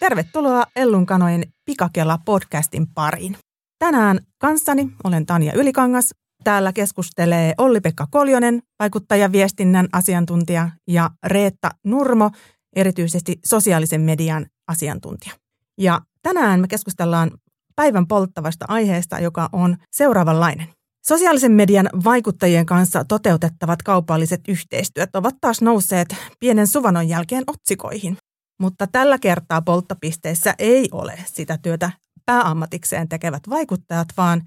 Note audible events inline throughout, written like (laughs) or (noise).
Tervetuloa Ellun kanojen Pikakela podcastin pariin. Tänään kanssani olen Tanja Ylikangas. Täällä keskustelee Olli-Pekka Koljonen, vaikuttajaviestinnän asiantuntija, ja Reetta Nurmo, erityisesti sosiaalisen median asiantuntija. Ja tänään me keskustellaan päivän polttavasta aiheesta, joka on seuraavanlainen. Sosiaalisen median vaikuttajien kanssa toteutettavat kaupalliset yhteistyöt ovat taas nousseet pienen suvanon jälkeen otsikoihin. Mutta tällä kertaa polttopisteessä ei ole sitä työtä pääammatikseen tekevät vaikuttajat, vaan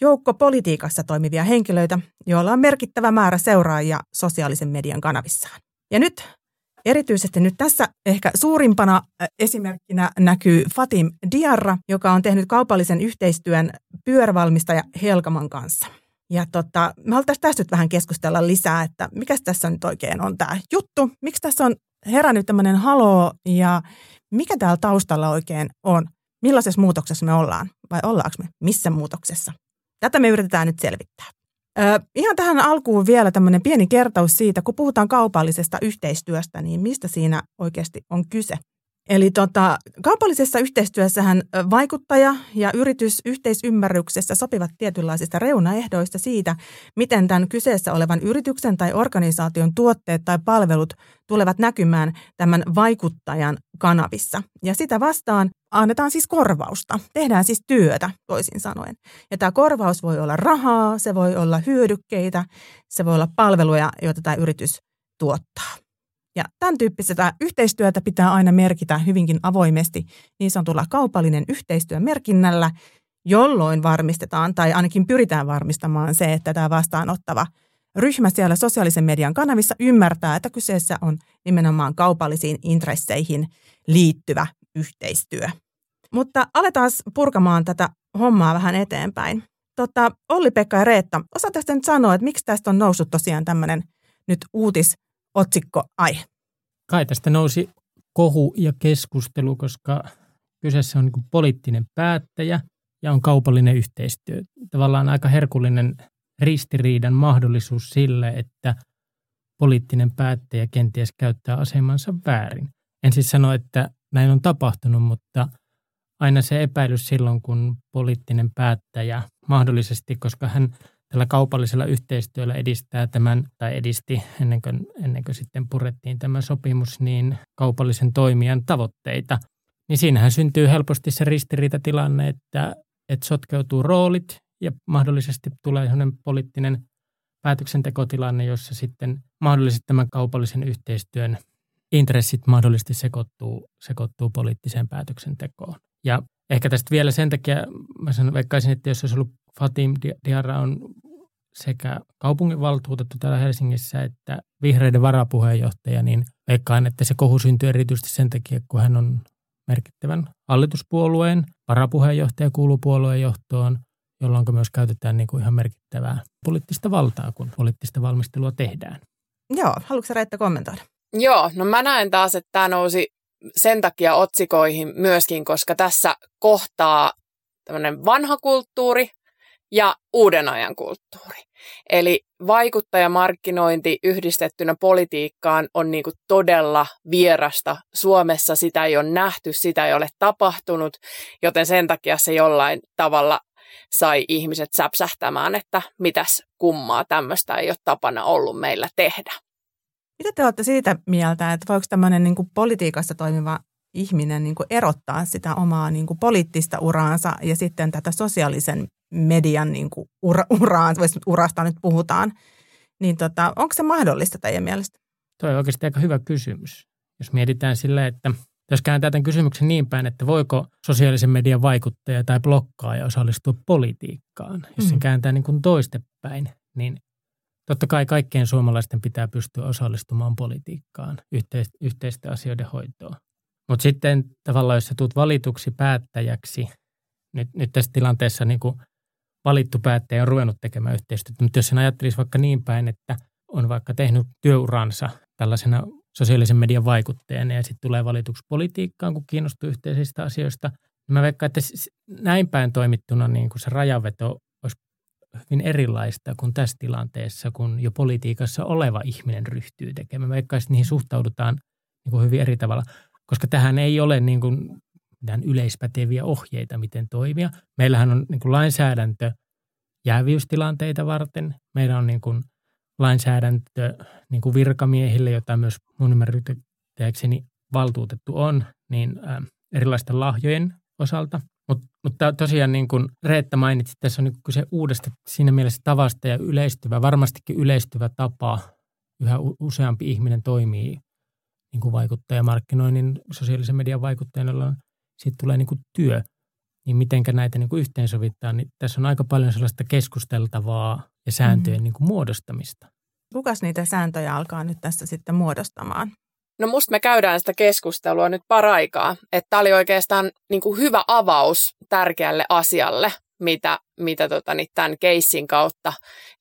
joukko politiikassa toimivia henkilöitä, joilla on merkittävä määrä seuraajia sosiaalisen median kanavissaan. Ja nyt Erityisesti nyt tässä ehkä suurimpana esimerkkinä näkyy Fatim Diarra, joka on tehnyt kaupallisen yhteistyön pyörävalmistaja Helkaman kanssa. Ja tota, me haluttaisiin tästä nyt vähän keskustella lisää, että mikä tässä nyt oikein on tämä juttu, miksi tässä on herännyt tämmöinen haloo ja mikä täällä taustalla oikein on, millaisessa muutoksessa me ollaan vai ollaanko me missä muutoksessa. Tätä me yritetään nyt selvittää. Ö, ihan tähän alkuun vielä tämmöinen pieni kertaus siitä, kun puhutaan kaupallisesta yhteistyöstä, niin mistä siinä oikeasti on kyse. Eli tota, kaupallisessa yhteistyössähän vaikuttaja ja yritys yhteisymmärryksessä sopivat tietynlaisista reunaehdoista siitä, miten tämän kyseessä olevan yrityksen tai organisaation tuotteet tai palvelut tulevat näkymään tämän vaikuttajan kanavissa. Ja sitä vastaan annetaan siis korvausta, tehdään siis työtä toisin sanoen. Ja tämä korvaus voi olla rahaa, se voi olla hyödykkeitä, se voi olla palveluja, joita tämä yritys tuottaa. Ja tämän tyyppistä yhteistyötä pitää aina merkitä hyvinkin avoimesti niin sanotulla kaupallinen yhteistyö merkinnällä, jolloin varmistetaan tai ainakin pyritään varmistamaan se, että tämä vastaanottava ryhmä siellä sosiaalisen median kanavissa ymmärtää, että kyseessä on nimenomaan kaupallisiin intresseihin liittyvä yhteistyö. Mutta aletaan purkamaan tätä hommaa vähän eteenpäin. Tota, Olli-Pekka ja Reetta, osaatteko nyt sanoa, että miksi tästä on noussut tosiaan tämmöinen nyt uutis otsikko aihe. Kai tästä nousi kohu ja keskustelu, koska kyseessä on niin poliittinen päättäjä ja on kaupallinen yhteistyö. Tavallaan aika herkullinen ristiriidan mahdollisuus sille, että poliittinen päättäjä kenties käyttää asemansa väärin. En siis sano, että näin on tapahtunut, mutta aina se epäilys silloin, kun poliittinen päättäjä mahdollisesti, koska hän – tällä kaupallisella yhteistyöllä edistää tämän, tai edisti ennen kuin, ennen kuin sitten purettiin tämä sopimus, niin kaupallisen toimijan tavoitteita. Niin siinähän syntyy helposti se ristiriitatilanne, että, että sotkeutuu roolit ja mahdollisesti tulee sellainen poliittinen päätöksentekotilanne, jossa sitten mahdollisesti tämän kaupallisen yhteistyön intressit mahdollisesti sekoittuu, sekoittuu poliittiseen päätöksentekoon. Ja ehkä tästä vielä sen takia, mä sanon, veikkaisin, että jos olisi ollut Fatim Diarra on sekä kaupunginvaltuutettu täällä Helsingissä että vihreiden varapuheenjohtaja, niin veikkaan, että se kohu syntyy erityisesti sen takia, kun hän on merkittävän hallituspuolueen varapuheenjohtaja kuuluu puolueen johtoon, jolloin myös käytetään niin kuin ihan merkittävää poliittista valtaa, kun poliittista valmistelua tehdään. Joo, haluatko Reetta kommentoida? Joo, no mä näen taas, että tämä nousi sen takia otsikoihin myöskin, koska tässä kohtaa tämmöinen vanha kulttuuri, ja uuden ajan kulttuuri. Eli vaikuttajamarkkinointi yhdistettynä politiikkaan on niin kuin todella vierasta. Suomessa sitä ei ole nähty, sitä ei ole tapahtunut, joten sen takia se jollain tavalla sai ihmiset säpsähtämään, että mitäs kummaa tämmöistä ei ole tapana ollut meillä tehdä. Mitä te olette siitä mieltä, että voiko tämmöinen niin kuin politiikassa toimiva ihminen niin kuin erottaa sitä omaa niin kuin poliittista uraansa ja sitten tätä sosiaalisen median niin kuin ura, (laughs) uraan, urasta nyt puhutaan, niin tota, onko se mahdollista teidän mielestä? Tuo on oikeasti aika hyvä kysymys. Jos mietitään sille, että jos kääntää tämän kysymyksen niin päin, että voiko sosiaalisen median vaikuttaja tai blokkaaja osallistua politiikkaan, jos sen mm. kääntää niin kuin toistepäin, niin totta kai kaikkien suomalaisten pitää pystyä osallistumaan politiikkaan, yhteisten asioiden hoitoon. Mutta sitten tavallaan, jos sä tulet valituksi päättäjäksi, nyt, nyt tässä tilanteessa niin kuin valittu päättäjä on ruvennut tekemään yhteistyötä. Mutta jos sen ajattelisi vaikka niin päin, että on vaikka tehnyt työuransa tällaisena sosiaalisen median vaikuttajana ja sitten tulee valituksi politiikkaan, kun kiinnostuu yhteisistä asioista, niin mä veikkaan, että näin päin toimittuna niin kuin se rajaveto olisi hyvin erilaista kuin tässä tilanteessa, kun jo politiikassa oleva ihminen ryhtyy tekemään. Mä veikkaan, että niihin suhtaudutaan niin hyvin eri tavalla, koska tähän ei ole niin kuin mitään yleispäteviä ohjeita, miten toimia. Meillähän on niin kuin lainsäädäntö jääviystilanteita varten. Meillä on niin kuin lainsäädäntö niin kuin virkamiehille, jota myös mun ymmärrykseni valtuutettu on, niin ä, erilaisten lahjojen osalta. Mut, mutta tosiaan niin kuin Reetta mainitsi, tässä on niin kyse uudesta siinä mielessä tavasta ja yleistyvä, varmastikin yleistyvä tapa. Yhä useampi ihminen toimii niin kuin vaikuttajamarkkinoinnin, sosiaalisen median vaikuttajana, siitä tulee niin kuin työ. Niin mitenkä näitä niin kuin yhteensovittaa, niin tässä on aika paljon sellaista keskusteltavaa ja sääntöjen mm-hmm. niin kuin muodostamista. Kukas niitä sääntöjä alkaa nyt tässä sitten muodostamaan? No musta me käydään sitä keskustelua nyt paraikaa, että tämä oli oikeastaan niin kuin hyvä avaus tärkeälle asialle, mitä, mitä tota, niin tämän keissin kautta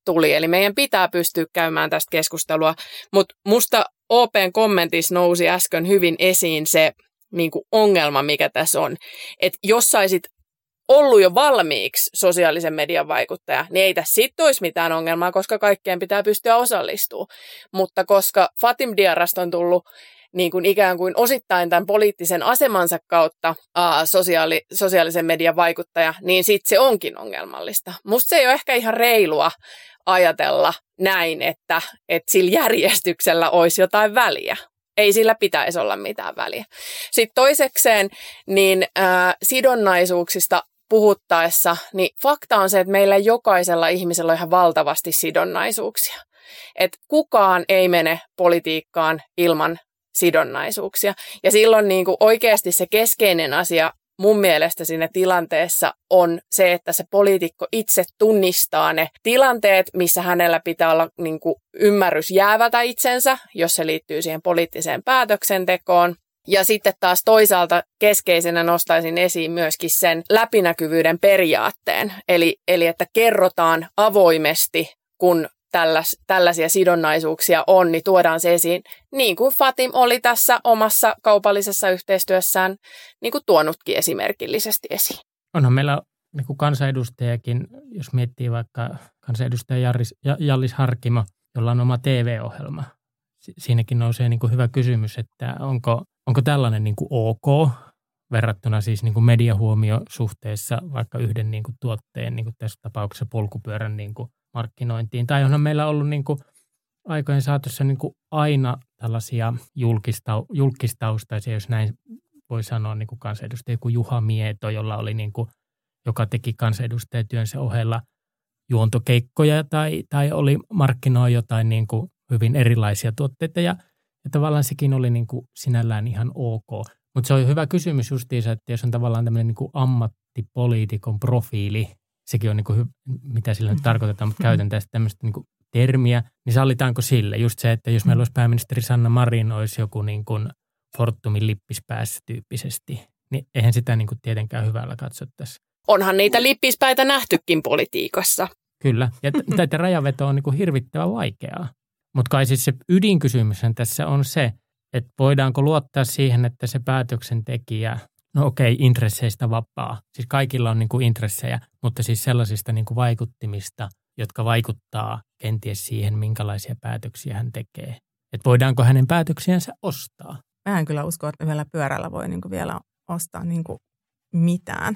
tuli. Eli meidän pitää pystyä käymään tästä keskustelua, mutta musta OPn kommentissa nousi äsken hyvin esiin se niin kuin ongelma, mikä tässä on. Että jos saisit ollut jo valmiiksi sosiaalisen median vaikuttaja, niin ei tässä sitten olisi mitään ongelmaa, koska kaikkeen pitää pystyä osallistumaan. Mutta koska Fatim Diarasta on tullut niin kuin ikään kuin osittain tämän poliittisen asemansa kautta aa, sosiaali, sosiaalisen median vaikuttaja, niin sitten se onkin ongelmallista. Musta se ei ole ehkä ihan reilua ajatella näin, että, että sillä järjestyksellä olisi jotain väliä. Ei sillä pitäisi olla mitään väliä. Sitten toisekseen, niin ää, sidonnaisuuksista puhuttaessa, niin fakta on se, että meillä jokaisella ihmisellä on ihan valtavasti sidonnaisuuksia. Et kukaan ei mene politiikkaan ilman sidonnaisuuksia. Ja silloin niin kuin oikeasti se keskeinen asia mun mielestä siinä tilanteessa on se, että se poliitikko itse tunnistaa ne tilanteet, missä hänellä pitää olla niin kuin ymmärrys jäävätä itsensä, jos se liittyy siihen poliittiseen päätöksentekoon. Ja sitten taas toisaalta keskeisenä nostaisin esiin myöskin sen läpinäkyvyyden periaatteen, eli, eli että kerrotaan avoimesti, kun tällas, tällaisia sidonnaisuuksia on, niin tuodaan se esiin, niin kuin Fatim oli tässä omassa kaupallisessa yhteistyössään niin kuin tuonutkin esimerkillisesti esiin. Onhan meillä niin kuin kansanedustajakin, jos miettii vaikka kansanedustaja Jarris, Jallis Harkimo, jolla on oma TV-ohjelma. Siinäkin nousee niin kuin hyvä kysymys, että onko, onko tällainen niin kuin ok verrattuna siis niin kuin mediahuomio suhteessa vaikka yhden niin kuin tuotteen, niin kuin tässä tapauksessa polkupyörän niin kuin markkinointiin. Tai onhan meillä ollut niin kuin aikojen saatossa niin kuin aina tällaisia julkistau, julkistaustaisia, jos näin voi sanoa, niin kuin kansanedustaja kuin Juha Mieto, jolla oli niin kuin, joka teki kansanedustajatyönsä ohella juontokeikkoja tai, tai oli markkinoi jotain niin kuin hyvin erilaisia tuotteita ja, ja tavallaan sekin oli niin kuin sinällään ihan ok. Mutta se on hyvä kysymys justiinsa, että jos on tavallaan tämmöinen niin ammattipoliitikon profiili, sekin on niin kuin, mitä sillä nyt tarkoitetaan, mutta käytän tästä tämmöistä niin kuin termiä, niin sallitaanko sille just se, että jos meillä olisi pääministeri Sanna Marin, olisi joku niin kuin Fortumin lippispäässä tyyppisesti, niin eihän sitä niin kuin tietenkään hyvällä katsottaisi. Onhan niitä lippispäitä nähtykin politiikassa. Kyllä, ja (laughs) tätä rajaveto on niin kuin hirvittävän vaikeaa. Mutta kai siis se ydinkysymys tässä on se, että voidaanko luottaa siihen, että se päätöksentekijä No okei, intresseistä vapaa. Siis kaikilla on niin kuin intressejä, mutta siis sellaisista niin kuin vaikuttimista, jotka vaikuttaa kenties siihen, minkälaisia päätöksiä hän tekee. Että voidaanko hänen päätöksiänsä ostaa? Mä en kyllä usko, että yhdellä pyörällä voi niin kuin vielä ostaa niin kuin mitään.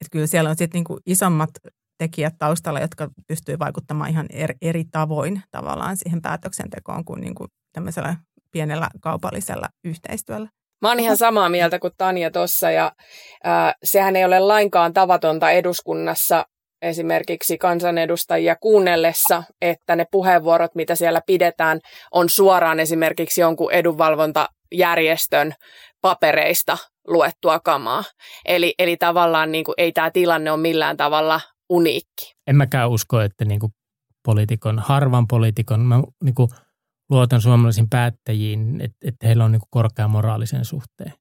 Että kyllä siellä on sitten niin isommat tekijät taustalla, jotka pystyy vaikuttamaan ihan eri, eri tavoin tavallaan siihen päätöksentekoon kuin, niin kuin tämmöisellä pienellä kaupallisella yhteistyöllä. Mä oon ihan samaa mieltä kuin Tanja tuossa ja äh, sehän ei ole lainkaan tavatonta eduskunnassa esimerkiksi kansanedustajia kuunnellessa, että ne puheenvuorot, mitä siellä pidetään, on suoraan esimerkiksi jonkun edunvalvontajärjestön papereista luettua kamaa. Eli, eli tavallaan niin kuin, ei tämä tilanne ole millään tavalla uniikki. En mäkään usko, että niin kuin poliitikon, harvan poliitikon, mä niin kuin luotan suomalaisiin päättäjiin, että, että heillä on niin kuin korkea moraalisen suhteen.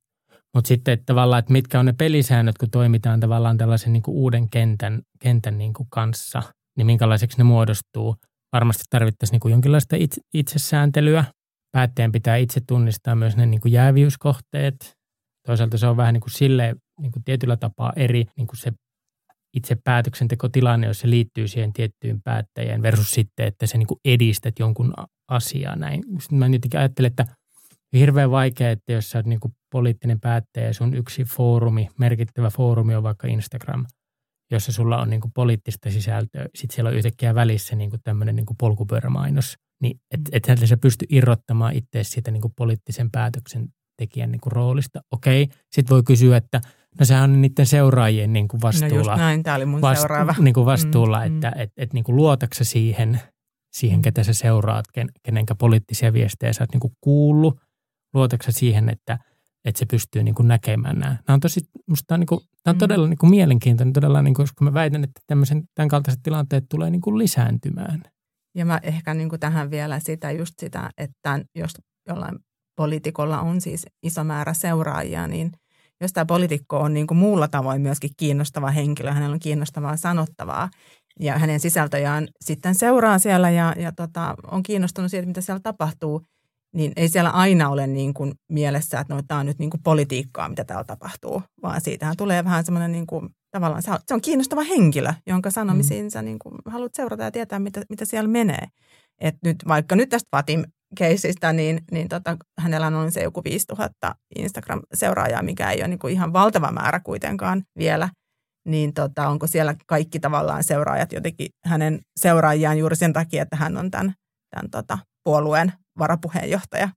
Mutta sitten että tavallaan, että mitkä on ne pelisäännöt, kun toimitaan tavallaan tällaisen niin kuin uuden kentän, kentän niin kuin kanssa, niin minkälaiseksi ne muodostuu. Varmasti tarvittaisiin niin kuin jonkinlaista itse, itsesääntelyä. Päättäjän pitää itse tunnistaa myös ne niin kuin. Toisaalta se on vähän niin kuin silleen niin kuin tietyllä tapaa eri niin kuin se itse päätöksentekotilanne, jos se liittyy siihen tiettyyn päättäjään versus sitten, että se niin edistät jonkun asiaa näin. Sitten mä jotenkin ajattelen, että hirveän vaikea, että jos sä oot niin poliittinen päättäjä ja sun yksi foorumi, merkittävä foorumi on vaikka Instagram, jossa sulla on niin poliittista sisältöä, sitten siellä on yhtäkkiä välissä niin tämmöinen niin polkupyörämainos, niin et, et sä pysty irrottamaan itse siitä niin poliittisen päätöksentekijän niin roolista. Okei, sitten voi kysyä, että no sehän on niiden seuraajien niin kuin vastuulla. No just näin, tämä oli mun vastu, seuraava. Niin kuin vastuulla, mm, että mm. et, et, niin kuin luotaksa siihen, siihen, ketä sä seuraat, ken, kenenkä poliittisia viestejä sä oot niin kuin kuullut, luotaksa siihen, että, että se pystyy niin kuin näkemään nämä. Nämä on tosi, musta tämä on, niin kuin, tämä on mm. todella niin kuin mielenkiintoinen, todella, niin kuin, koska mä väitän, että tämmöisen, tämän kaltaiset tilanteet tulee niin kuin lisääntymään. Ja mä ehkä niin kuin tähän vielä sitä, just sitä, että jos jollain poliitikolla on siis iso määrä seuraajia, niin jos tämä poliitikko on niin kuin muulla tavoin myöskin kiinnostava henkilö, hänellä on kiinnostavaa sanottavaa, ja hänen sisältöjään sitten seuraa siellä ja, ja tota, on kiinnostunut siitä, mitä siellä tapahtuu, niin ei siellä aina ole niin kuin mielessä, että no, tämä on nyt niin kuin politiikkaa, mitä täällä tapahtuu, vaan siitähän tulee vähän semmoinen niin kuin, tavallaan, se on kiinnostava henkilö, jonka sanomisiinsa mm. niin kuin haluat seurata ja tietää, mitä, mitä siellä menee. Et nyt, vaikka nyt tästä Fatim keisistä, niin, niin tota, hänellä on se joku 5000 Instagram-seuraajaa, mikä ei ole niin kuin ihan valtava määrä kuitenkaan vielä – niin tota, onko siellä kaikki tavallaan seuraajat jotenkin hänen seuraajiaan juuri sen takia, että hän on tämän, tämän tota, puolueen varapuheenjohtaja.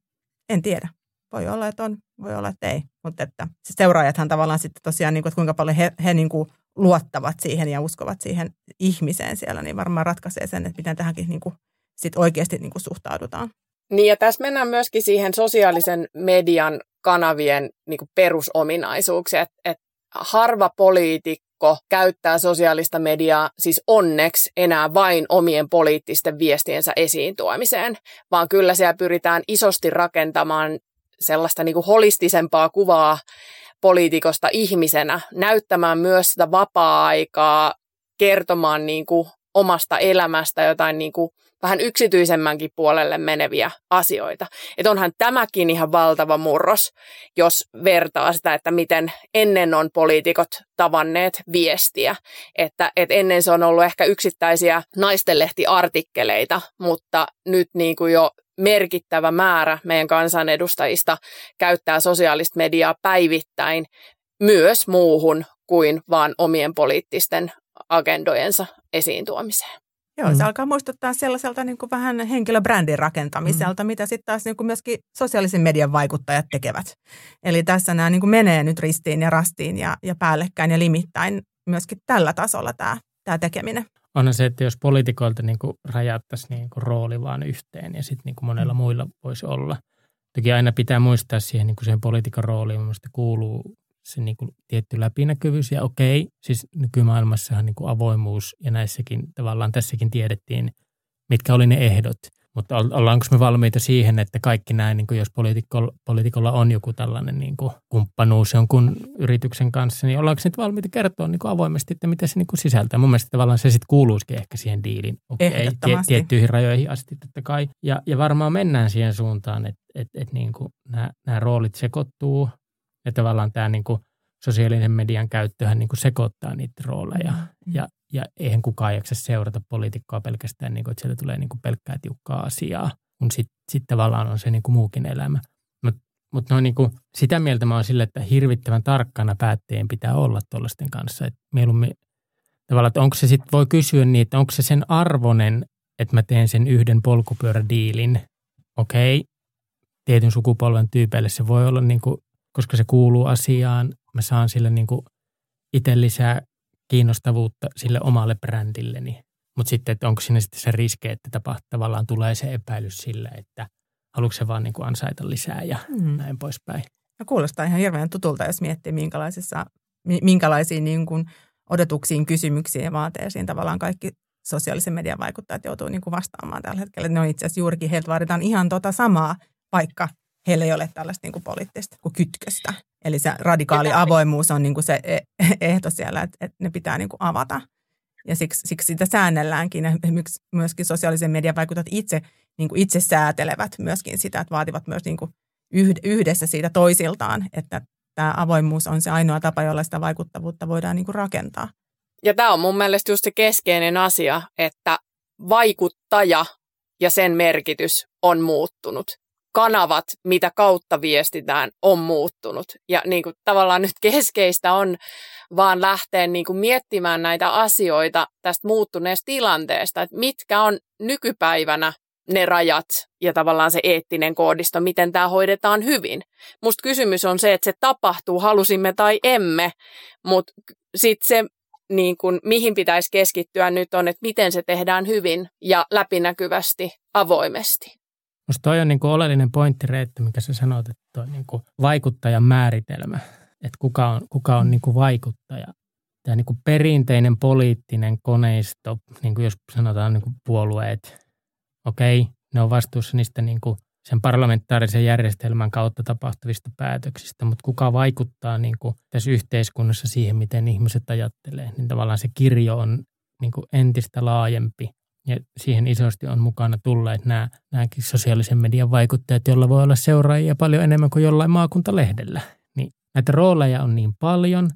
En tiedä. Voi olla, että on, voi olla, että ei. Mutta että se seuraajathan tavallaan sitten tosiaan, niin kuin, että kuinka paljon he, he niin kuin luottavat siihen ja uskovat siihen ihmiseen siellä, niin varmaan ratkaisee sen, että miten tähänkin niin kuin sit oikeasti niin kuin suhtaudutaan. Niin ja tässä mennään myöskin siihen sosiaalisen median kanavien niin kuin perusominaisuuksia, että et harva poliitikko pakko käyttää sosiaalista mediaa siis onneksi enää vain omien poliittisten viestiensä esiin tuomiseen, vaan kyllä siellä pyritään isosti rakentamaan sellaista niin kuin holistisempaa kuvaa poliitikosta ihmisenä, näyttämään myös sitä vapaa-aikaa, kertomaan niin kuin omasta elämästä jotain niin kuin vähän yksityisemmänkin puolelle meneviä asioita. Että onhan tämäkin ihan valtava murros, jos vertaa sitä, että miten ennen on poliitikot tavanneet viestiä. Että, että ennen se on ollut ehkä yksittäisiä naistenlehtiartikkeleita, mutta nyt niin kuin jo merkittävä määrä meidän kansanedustajista käyttää sosiaalista mediaa päivittäin myös muuhun kuin vaan omien poliittisten agendojensa esiin tuomiseen. Joo, se mm. alkaa muistuttaa sellaiselta niin kuin vähän henkilöbrändin rakentamiselta, mm. mitä sitten taas niin kuin myöskin sosiaalisen median vaikuttajat tekevät. Eli tässä nämä niin kuin menee nyt ristiin ja rastiin ja, ja päällekkäin ja limittäin myöskin tällä tasolla tämä, tämä tekeminen. On se, että jos poliitikoilta niin kuin rajattaisiin niin kuin rooli vaan yhteen ja sitten niin kuin monella mm. muilla voisi olla. Toki aina pitää muistaa siihen niin kuin siihen poliitikon rooliin, minusta kuuluu se niin kuin tietty läpinäkyvyys. Ja okei, siis nykymaailmassahan niin kuin avoimuus ja näissäkin tavallaan tässäkin tiedettiin, mitkä oli ne ehdot. Mutta ollaanko me valmiita siihen, että kaikki näin, niin kuin jos poliitikolla, poliitikolla on joku tällainen niin kuin kumppanuus jonkun yrityksen kanssa, niin ollaanko nyt valmiita kertoa niin kuin avoimesti, että mitä se niin kuin sisältää? Mun mielestä tavallaan se sitten kuuluisikin ehkä siihen diilin. Okay, tie, tiettyihin rajoihin asti totta kai. Ja, ja varmaan mennään siihen suuntaan, että, että, että niin kuin nämä, nämä roolit sekoittuu ja tavallaan tämä niin kuin sosiaalinen median käyttöhän niin kuin sekoittaa niitä rooleja. Mm. Ja, ja eihän kukaan jaksa seurata poliitikkoa pelkästään, niin kuin, että sieltä tulee niin kuin pelkkää tiukkaa asiaa, kun sitten sit tavallaan on se niin kuin muukin elämä. Mutta mut no niin kuin, sitä mieltä mä oon sille, että hirvittävän tarkkana päättäjien pitää olla tuollaisten kanssa. Et mieluummin tavallaan, että onko se sitten, voi kysyä niin, että onko se sen arvonen, että mä teen sen yhden polkupyörädiilin. Okei, tietyn sukupolven tyypeille se voi olla niin kuin koska se kuuluu asiaan. Mä saan sille niin kuin itse lisää kiinnostavuutta sille omalle brändilleni. Mutta sitten, että onko siinä sitten se riski, että tapahtuu, tavallaan tulee se epäilys sille, että haluatko se vaan niin kuin ansaita lisää ja mm. näin poispäin. Ja kuulostaa ihan hirveän tutulta, jos miettii, minkälaisissa, minkälaisiin niin kuin odotuksiin, kysymyksiin ja vaateisiin tavallaan kaikki sosiaalisen median vaikuttajat joutuu niin kuin vastaamaan tällä hetkellä. Ne on itse asiassa juurikin, heiltä vaaditaan ihan tota samaa, vaikka heillä ei ole tällaista niin kuin poliittista kuin kytköstä. Eli se radikaali avoimuus on niin kuin se e-, ehto siellä, että, että ne pitää niin kuin avata. Ja siksi, siksi sitä säännelläänkin. Ja myöskin sosiaalisen median vaikutat itse, niin kuin itse säätelevät myöskin sitä, että vaativat myös niin kuin yhdessä siitä toisiltaan, että tämä avoimuus on se ainoa tapa, jolla sitä vaikuttavuutta voidaan niin kuin rakentaa. Ja tämä on mun mielestä just se keskeinen asia, että vaikuttaja ja sen merkitys on muuttunut kanavat, mitä kautta viestitään, on muuttunut. Ja niin kuin, tavallaan nyt keskeistä on vaan lähteä niin kuin, miettimään näitä asioita tästä muuttuneesta tilanteesta, että mitkä on nykypäivänä ne rajat ja tavallaan se eettinen koodisto, miten tämä hoidetaan hyvin. Musta kysymys on se, että se tapahtuu, halusimme tai emme, mutta sitten se, niin kun, mihin pitäisi keskittyä nyt on, että miten se tehdään hyvin ja läpinäkyvästi, avoimesti. Minusta toi on niin kuin oleellinen pointti, Reetta, mikä sä sanoit, että toi niin kuin vaikuttajan määritelmä, että kuka on, kuka on niin kuin vaikuttaja. Tämä niin kuin perinteinen poliittinen koneisto, niin kuin jos sanotaan niin kuin puolueet, okei, ne on vastuussa niistä niin kuin sen parlamentaarisen järjestelmän kautta tapahtuvista päätöksistä, mutta kuka vaikuttaa niin kuin tässä yhteiskunnassa siihen, miten ihmiset ajattelee, niin tavallaan se kirjo on niin kuin entistä laajempi ja siihen isosti on mukana tulleet nämä, nämäkin sosiaalisen median vaikuttajat, joilla voi olla seuraajia paljon enemmän kuin jollain maakuntalehdellä. Niin näitä rooleja on niin paljon.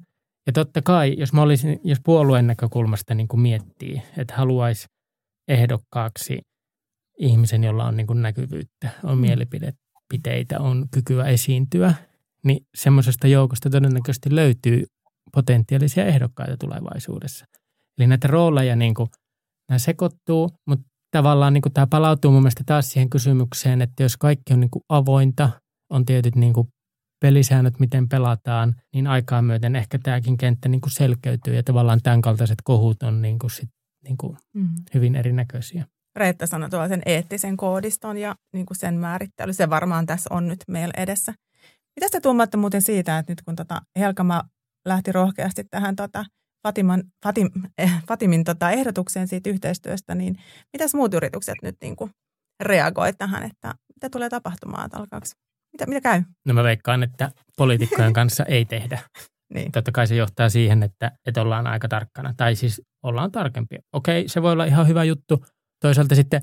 Ja totta kai, jos, mä olisin, jos puolueen näkökulmasta niin kuin miettii, että haluaisi ehdokkaaksi ihmisen, jolla on niin kuin näkyvyyttä, on mm. mielipiteitä, on kykyä esiintyä, niin semmoisesta joukosta todennäköisesti löytyy potentiaalisia ehdokkaita tulevaisuudessa. Eli näitä rooleja niin kuin – nämä sekoittuu, mutta tavallaan niin kuin tämä palautuu mun mielestä taas siihen kysymykseen, että jos kaikki on niin kuin avointa, on tietyt niin kuin pelisäännöt, miten pelataan, niin aikaa myöten ehkä tämäkin kenttä niin kuin selkeytyy ja tavallaan tämän kaltaiset kohut on niin kuin sit, niin kuin mm. hyvin erinäköisiä. Reetta sanoi tuolla sen eettisen koodiston ja niin kuin sen määrittely. Se varmaan tässä on nyt meillä edessä. Mitä te tuumatte muuten siitä, että nyt kun tota Helkama lähti rohkeasti tähän tota Fatiman, Fatim, eh, Fatimin tota ehdotukseen siitä yhteistyöstä, niin mitäs muut yritykset nyt niin kuin reagoi tähän, että mitä tulee tapahtumaan, että alkaako, mitä, mitä käy? No mä veikkaan, että poliitikkojen (laughs) kanssa ei tehdä. niin. Totta kai se johtaa siihen, että, että ollaan aika tarkkana, tai siis ollaan tarkempia. Okei, se voi olla ihan hyvä juttu. Toisaalta sitten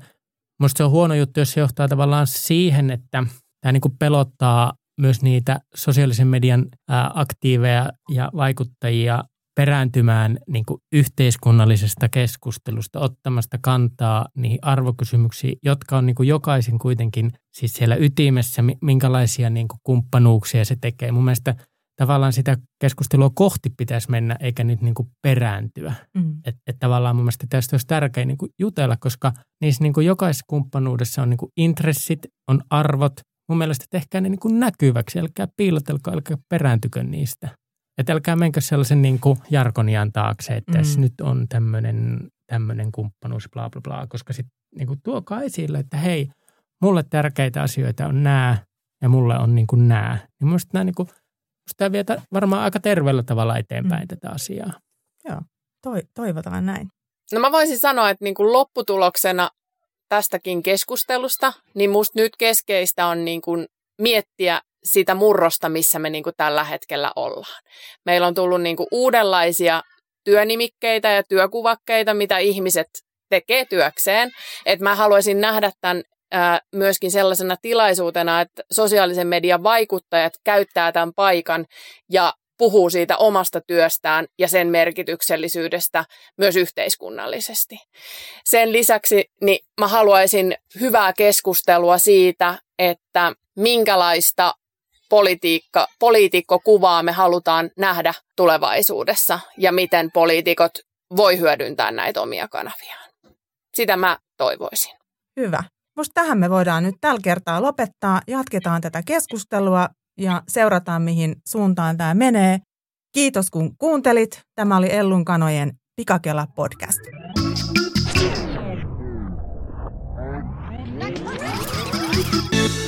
musta se on huono juttu, jos se johtaa tavallaan siihen, että tämä niin kuin pelottaa myös niitä sosiaalisen median aktiiveja ja vaikuttajia perääntymään niin kuin yhteiskunnallisesta keskustelusta, ottamasta kantaa niihin arvokysymyksiin, jotka on niin kuin jokaisen kuitenkin siis siellä ytimessä, minkälaisia niin kuin kumppanuuksia se tekee. Mun mielestä tavallaan sitä keskustelua kohti pitäisi mennä, eikä nyt niin kuin perääntyä. Mm. Että et tavallaan mun mielestä tästä olisi tärkeää niin kuin jutella, koska niissä niin kuin jokaisessa kumppanuudessa on niin kuin intressit, on arvot. Mun mielestä tehkää ne niin kuin näkyväksi, älkää piilotelko, älkää perääntykö niistä. Että älkää menkö sellaisen niin kuin jarkonian taakse, että mm. nyt on tämmöinen tämmöinen kumppanuus, bla bla bla, koska sitten niin kuin tuokaa esille, että hei, mulle tärkeitä asioita on nämä ja mulle on niin kuin nämä. Niin minusta nämä niin kuin, tämä vietä varmaan aika terveellä tavalla eteenpäin mm. tätä asiaa. Joo, toi, toivotaan näin. No mä voisin sanoa, että niin kuin lopputuloksena tästäkin keskustelusta, niin musta nyt keskeistä on niin kuin miettiä sitä murrosta, missä me niin kuin tällä hetkellä ollaan. Meillä on tullut niin kuin uudenlaisia työnimikkeitä ja työkuvakkeita, mitä ihmiset tekee työkseen. Et mä haluaisin nähdä tämän myöskin sellaisena tilaisuutena, että sosiaalisen median vaikuttajat käyttää tämän paikan ja puhuu siitä omasta työstään ja sen merkityksellisyydestä myös yhteiskunnallisesti. Sen lisäksi niin mä haluaisin hyvää keskustelua siitä, että minkälaista politiikka, poliitikkokuvaa me halutaan nähdä tulevaisuudessa ja miten poliitikot voi hyödyntää näitä omia kanaviaan. Sitä mä toivoisin. Hyvä. Musta tähän me voidaan nyt tällä kertaa lopettaa. Jatketaan tätä keskustelua ja seurataan, mihin suuntaan tämä menee. Kiitos kun kuuntelit. Tämä oli Ellun kanojen Pikakela podcast. Thank you.